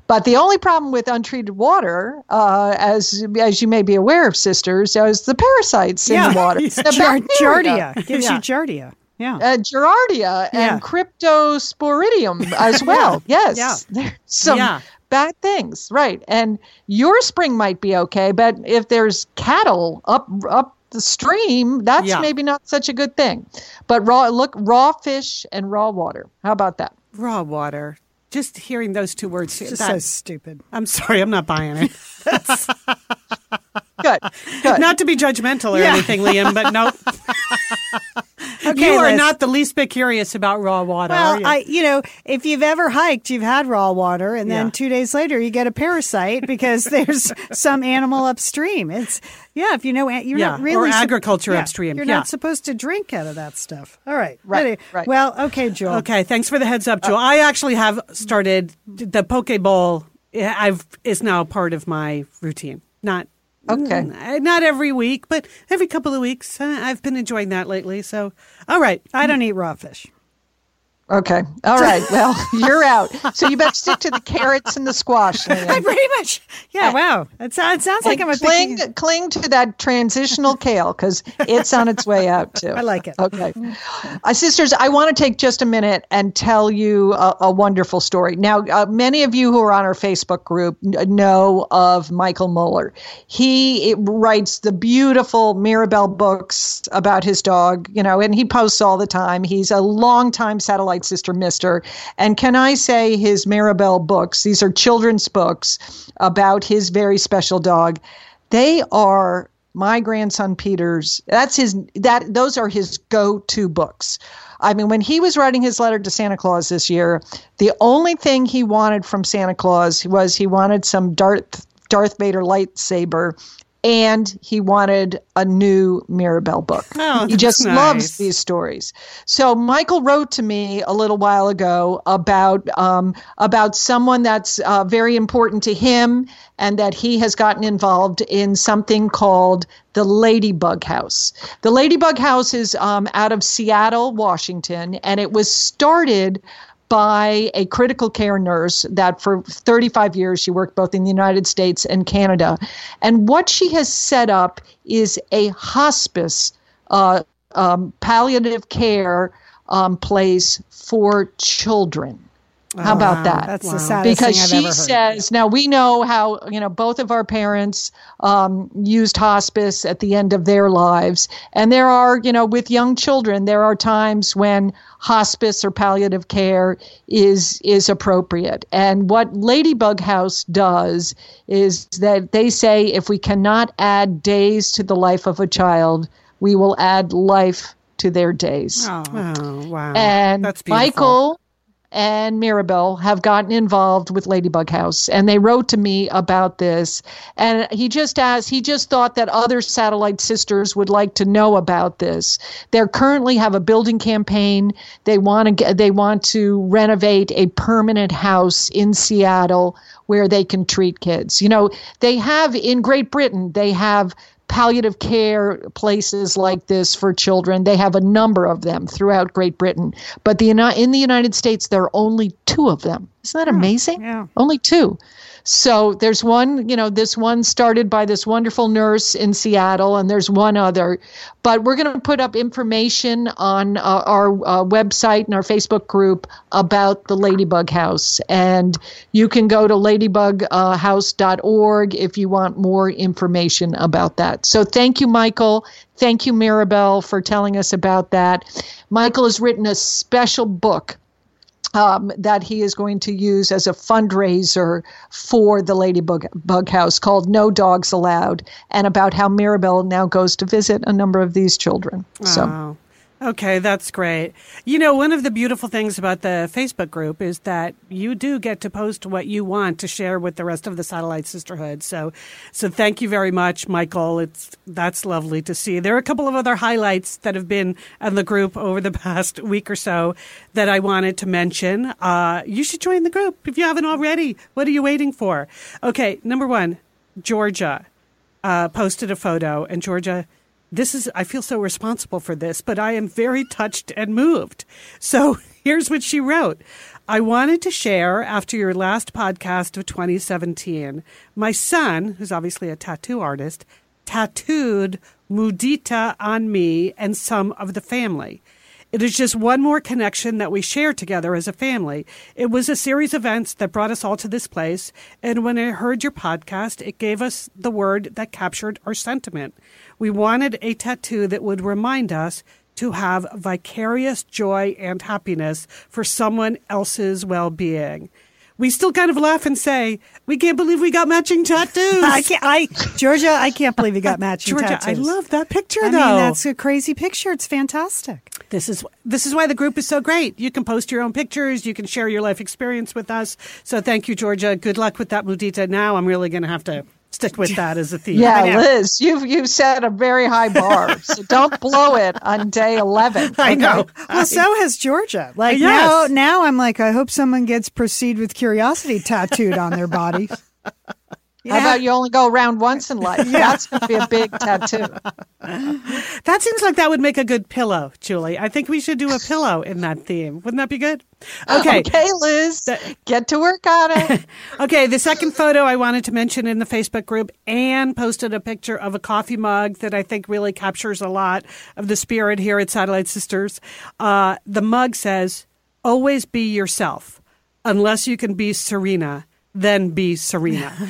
But the only problem with untreated water, uh, as as you may be aware of, sisters, is the parasites in the water. [laughs] The Jar- Giardia gives Yeah. you Giardia. Yeah. uh, Giardia, Yeah. and Cryptosporidium as [laughs] well. Yes, Yeah. [laughs] there's some Yeah. bad things, right? And your spring might be okay, but if there's cattle up up the stream, that's Yeah. maybe not such a good thing. But raw look raw fish and raw water. How about that? Raw water. Just hearing those two words. Just that- so stupid. I'm sorry, I'm not buying it. Good, good. not to be judgmental or Yeah. anything, Lian, but nope. Okay, you are not the least bit curious about raw water, Well, you? I, you know, if you've ever hiked, you've had raw water, and then Yeah. two days later you get a parasite because [laughs] there's some animal upstream. It's yeah, if you know, you're Yeah, not really or agriculture yeah, upstream, You're yeah. not supposed to drink out of that stuff. All right, Right, right. Well, okay, Joel. Okay, thanks for the heads up, Joel. I actually have started the poke bowl. I've is now part of my routine. Not Okay. mm, not every week, but every couple of weeks. Uh, I've been enjoying that lately. So, all right. I don't eat raw fish. Okay. All right. Well, [laughs] you're out. So you better stick to the carrots and the squash. [laughs] I pretty much. Yeah. Wow. It, it sounds like I'm a cling, picky- cling to that transitional kale because it's on its way out too. [laughs] I like it. Okay. Uh, sisters, I want to take just a minute and tell you a, a wonderful story. Now, uh, many of you who are on our Facebook group know of Michael Muller. He it writes the beautiful Mirabelle books about his dog, you know, and he posts all the time. He's a longtime satellite sister mister. And can I say his Maribel books, these are children's books about his very special dog, they are my grandson Peter's. That's his. That those are his go-to books. I mean, when he was writing his letter to Santa Claus this year, the only thing he wanted from Santa Claus was he wanted some Darth Darth Vader lightsaber and he wanted a new Mirabel book. Oh, he just nice. loves these stories. So Michael wrote to me a little while ago about um, about someone that's uh, very important to him, and that he has gotten involved in something called the Ladybug House. The Ladybug House is um, out of Seattle, Washington, and it was started by a critical care nurse that for 35 years she worked both in the United States and Canada. And what she has set up is a hospice, uh, um, palliative care um, place for children. How about that? That's the saddest because thing I've she ever heard. says now we know how you know both of our parents um, used hospice at the end of their lives and there are you know with young children there are times when hospice or palliative care is is appropriate and what ladybug house does is that they say if we cannot add days to the life of a child we will add life to their days Oh, wow. and That's beautiful. Michael and Mirabel have gotten involved with Ladybug House, and they wrote to me about this. And he just asked, he just thought that other satellite sisters would like to know about this. They currently have a building campaign. They want to they want to renovate a permanent house in Seattle where they can treat kids. You know, they have in Great Britain, they have palliative care places like this for children. They have a number of them throughout Great Britain, but the in the United States there are only two of them. Isn't that hmm. amazing? yeah. Only two. So there's one, you know, this one started by this wonderful nurse in Seattle, and there's one other. But we're going to put up information on uh, our uh, website and our Facebook group about the Ladybug House. And you can go to ladybughouse.org if you want more information about that. So thank you, Michael. Thank you, Mirabel, for telling us about that. Michael has written a special book um, that he is going to use as a fundraiser for the Ladybug Bug House called No Dogs Allowed, and about how Mirabel now goes to visit a number of these children. So. Okay, that's great. You know, one of the beautiful things about the Facebook group is that you do get to post what you want to share with the rest of the Satellite Sisterhood. So, so thank you very much, Michael. It's that's lovely to see. There are a couple of other highlights that have been in the group over the [laughs] past week or so that I wanted to mention. Uh, you should join the group if you haven't already. What are you waiting for? Okay, number one, Georgia uh, posted a photo, and Georgia this is I feel so responsible for this, but I am very touched and moved. So [laughs] here's what she wrote. I wanted to share after your last podcast of 2017. My son, who's obviously a tattoo artist, tattooed mudita on me and some of the family. It is just one more connection that we share together as a family. It was a series of events that brought us all to this place. And when I heard your podcast, it gave us the word that captured our sentiment. We wanted a tattoo that would remind us to have vicarious joy and happiness for someone else's well being. We still kind of laugh and say, we can't believe we got matching tattoos. [laughs] I can't. I Georgia, I can't believe you got [laughs] matching Georgia, tattoos. I love that picture though. I though. mean, that's a crazy picture. It's fantastic. This is this is why the group is so great. You can post your own pictures. You can share your life experience with us. So thank you, Georgia. Good luck with that mudita. Now I'm really going to have to stick with that as a theme. Yeah, Liz, you've you've set a very high bar, so [laughs] don't blow it on day eleven. I know. Well, so has Georgia. Like Yes. now, now I'm like, I hope someone gets "Proceed with Curiosity" tattooed on their body. [laughs] How about you only go around once in life? [laughs] That's going to be a big tattoo. [laughs] That seems like that would make a good pillow, Julie. I think we should do a pillow in that theme. Wouldn't that be good? [laughs] Okay. Okay, Liz, get to work on it. Okay, the second photo I wanted to mention in the Facebook group, Anne posted a picture of a coffee mug that I think really captures a lot of the spirit here at Satellite Sisters. Uh, the mug says, Always be yourself. Unless you can be Serena, then be Serena. [laughs]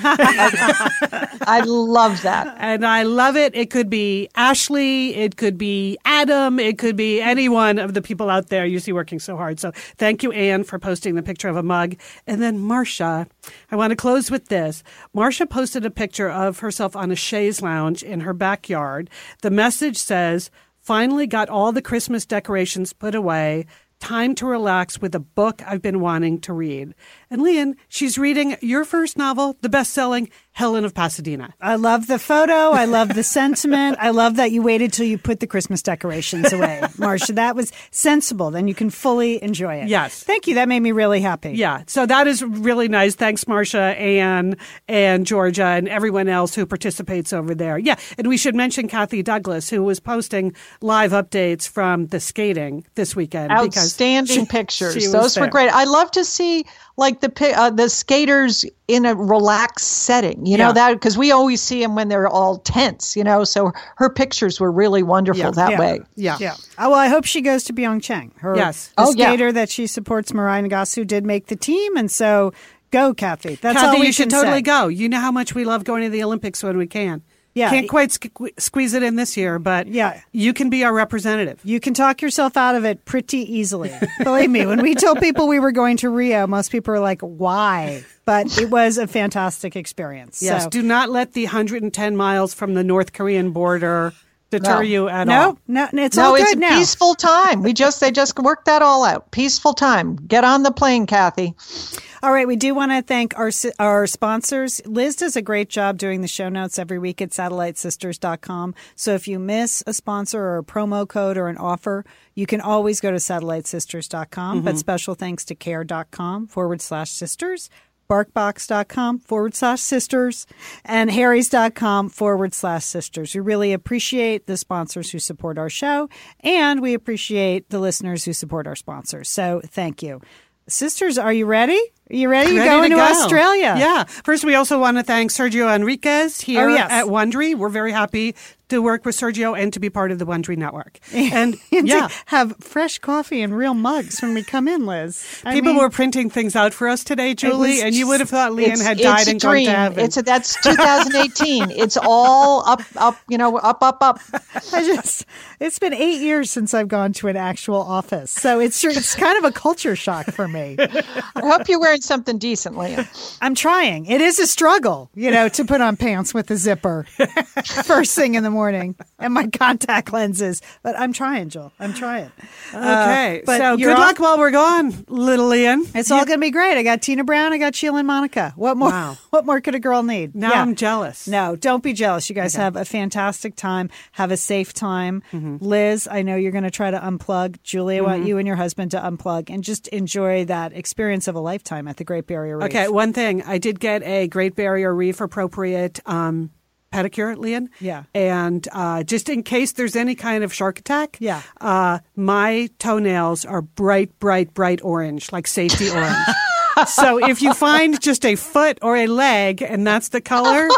I love that. and I love it. It could be Ashley, it could be Adam, it could be any one of the people out there you see working so hard. So thank you, Anne, for posting the picture of a mug. And then Marcia, I want to close with this. Marcia posted a picture of herself on a chaise lounge in her backyard. The message says, finally got all the Christmas decorations put away. Time to relax with a book I've been wanting to read. And Lian, she's reading your first novel, the best selling Helen of Pasadena. I love the photo. I love the sentiment. I love that you waited till you put the Christmas decorations away, [laughs] Marcia. That was sensible. Then you can fully enjoy it. Yes. Thank you. That made me really happy. Yeah, so that is really nice. Thanks, Marcia, Anne, and Georgia, and everyone else who participates over there. Yeah, and we should mention Kathy Douglas, who was posting live updates from the skating this weekend. because Outstanding she- pictures. she was Those were great. I love to see like the uh, the skaters in a relaxed setting. You know Yeah. that because we always see them when they're all tense. You know, so her pictures were really wonderful Yeah. that Yeah. way. Yeah. Yeah. Oh, well, I hope she goes to Pyeongchang. Her Yes. the Oh, yeah. skater that she supports, Mirai Nagasu, did make the team, and so go, Kathy. That's all we you should totally say. go. You know how much we love going to the Olympics when we can. Yeah. Can't quite sque- squeeze it in this year, but Yeah. you can be our representative. You can talk yourself out of it pretty easily. [laughs] Believe me, when we told people we were going to Rio, most people were like, "Why?" But it was a fantastic experience. Yes, So- do not let the 110 miles from the North Korean border deter No. you at no, all. no, no, it's no, all it's good a now. peaceful time. We just they just worked that all out. Peaceful time. Get on the plane, Kathy. All right, we do want to thank our our sponsors. Liz does a great job doing the show notes every week at satellitesisters.com. So if you miss a sponsor or a promo code or an offer, you can always go to satellitesisters.com. But mm-hmm. special thanks to care.com forward slash sisters. Barkbox.com forward slash sisters and Harry's.com forward slash sisters. We really appreciate the sponsors who support our show and we appreciate the listeners who support our sponsors. So thank you. Sisters, are you ready? Are you ready? Ready going to, go. Australia. Yeah. First, we also want to thank Sergio Enriquez oh, here Oh, yes. at Wondery. We're very happy to work with Sergio and to be part of the Wondery network. [laughs] And And yeah, to have fresh coffee and real mugs when we come in, Liz. I people mean, were printing things out for us today, Julie, was and you would have thought It's, had died a and gone dream. to heaven. It's a, that's 2018. [laughs] it's all up, up. You know, up, up, up. [laughs] I just it's been eight years since I've gone to an actual office, so it's it's kind of a culture shock for me. I hope you're wearing something decent, Lian. [laughs] I'm trying. It is a struggle, you know, to put on pants with a zipper [laughs] first thing in the morning and my contact lenses. But I'm trying, Joel. I'm trying. Uh, okay. but so good off- luck while we're gone, little Lian. It's all going to be great. I got Tina Brown. I got Sheila and Monica. What more? Wow. [laughs] What more could a girl need? Now Yeah. I'm jealous. No, don't be jealous. You guys have a fantastic time. Have a safe time. Mm-hmm. Liz, I know you're going to try to unplug. Julia, I want mm-hmm. you and your husband to unplug and just enjoy that experience of a lifetime at the Great Barrier Reef. Okay, one thing. I did get a Great Barrier Reef appropriate um, pedicure, Lian. Yeah. And uh, just in case there's any kind of shark attack, Yeah. uh, my toenails are bright, bright, bright orange, like safety orange. [laughs] so if you find just a foot or a leg and that's the color,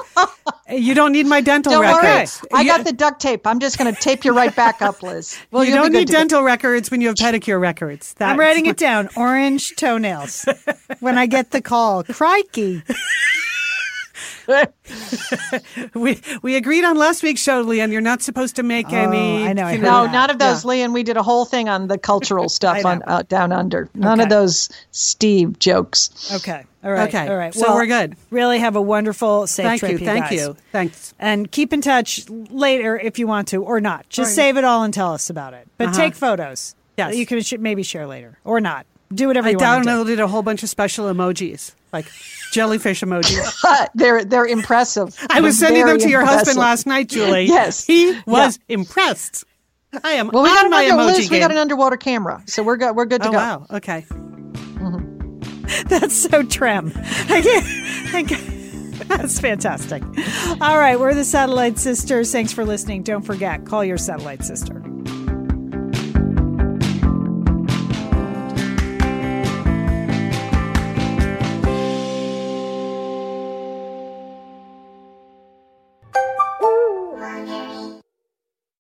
you don't need my dental Don't worry. records. I You- got the duct tape. I'm just going to tape you right back up, Liz. [laughs] Well, you don't need to go. dental records when you have pedicure records. I'm writing it down. Orange toenails. [laughs] when I get the call, crikey. [laughs] [laughs] We we agreed on last week's show, Lian. You're not supposed to make any. Oh, I know, I No, that. none of those, Lee. And we did a whole thing on the cultural [laughs] stuff on uh, down under. None of those Steve jokes. Okay. All right. Okay. All right. So we're good. Really have a wonderful, safe Thank trip, you. Thank guys. you. Thanks. And keep in touch later if you want to, or not. Just Right. save it all and tell us about it. But Uh-huh. take photos. Yes. that You can sh- maybe share later, or not. Do whatever I you want to do. downloaded a whole bunch of special emojis, like jellyfish emojis. [laughs] Uh, they're they're impressive. I was They're sending them to your husband last night, Julie. [laughs] Yes. he was impressed. I am Well, we got an my under, emoji Liz, we got an underwater camera, so we're good. We're good to oh go. wow. Okay. Mm-hmm. [laughs] That's so trim. I can't, I can't- That's fantastic. All right, we're the Satellite Sisters. Thanks for listening. Don't forget, call your Satellite Sister.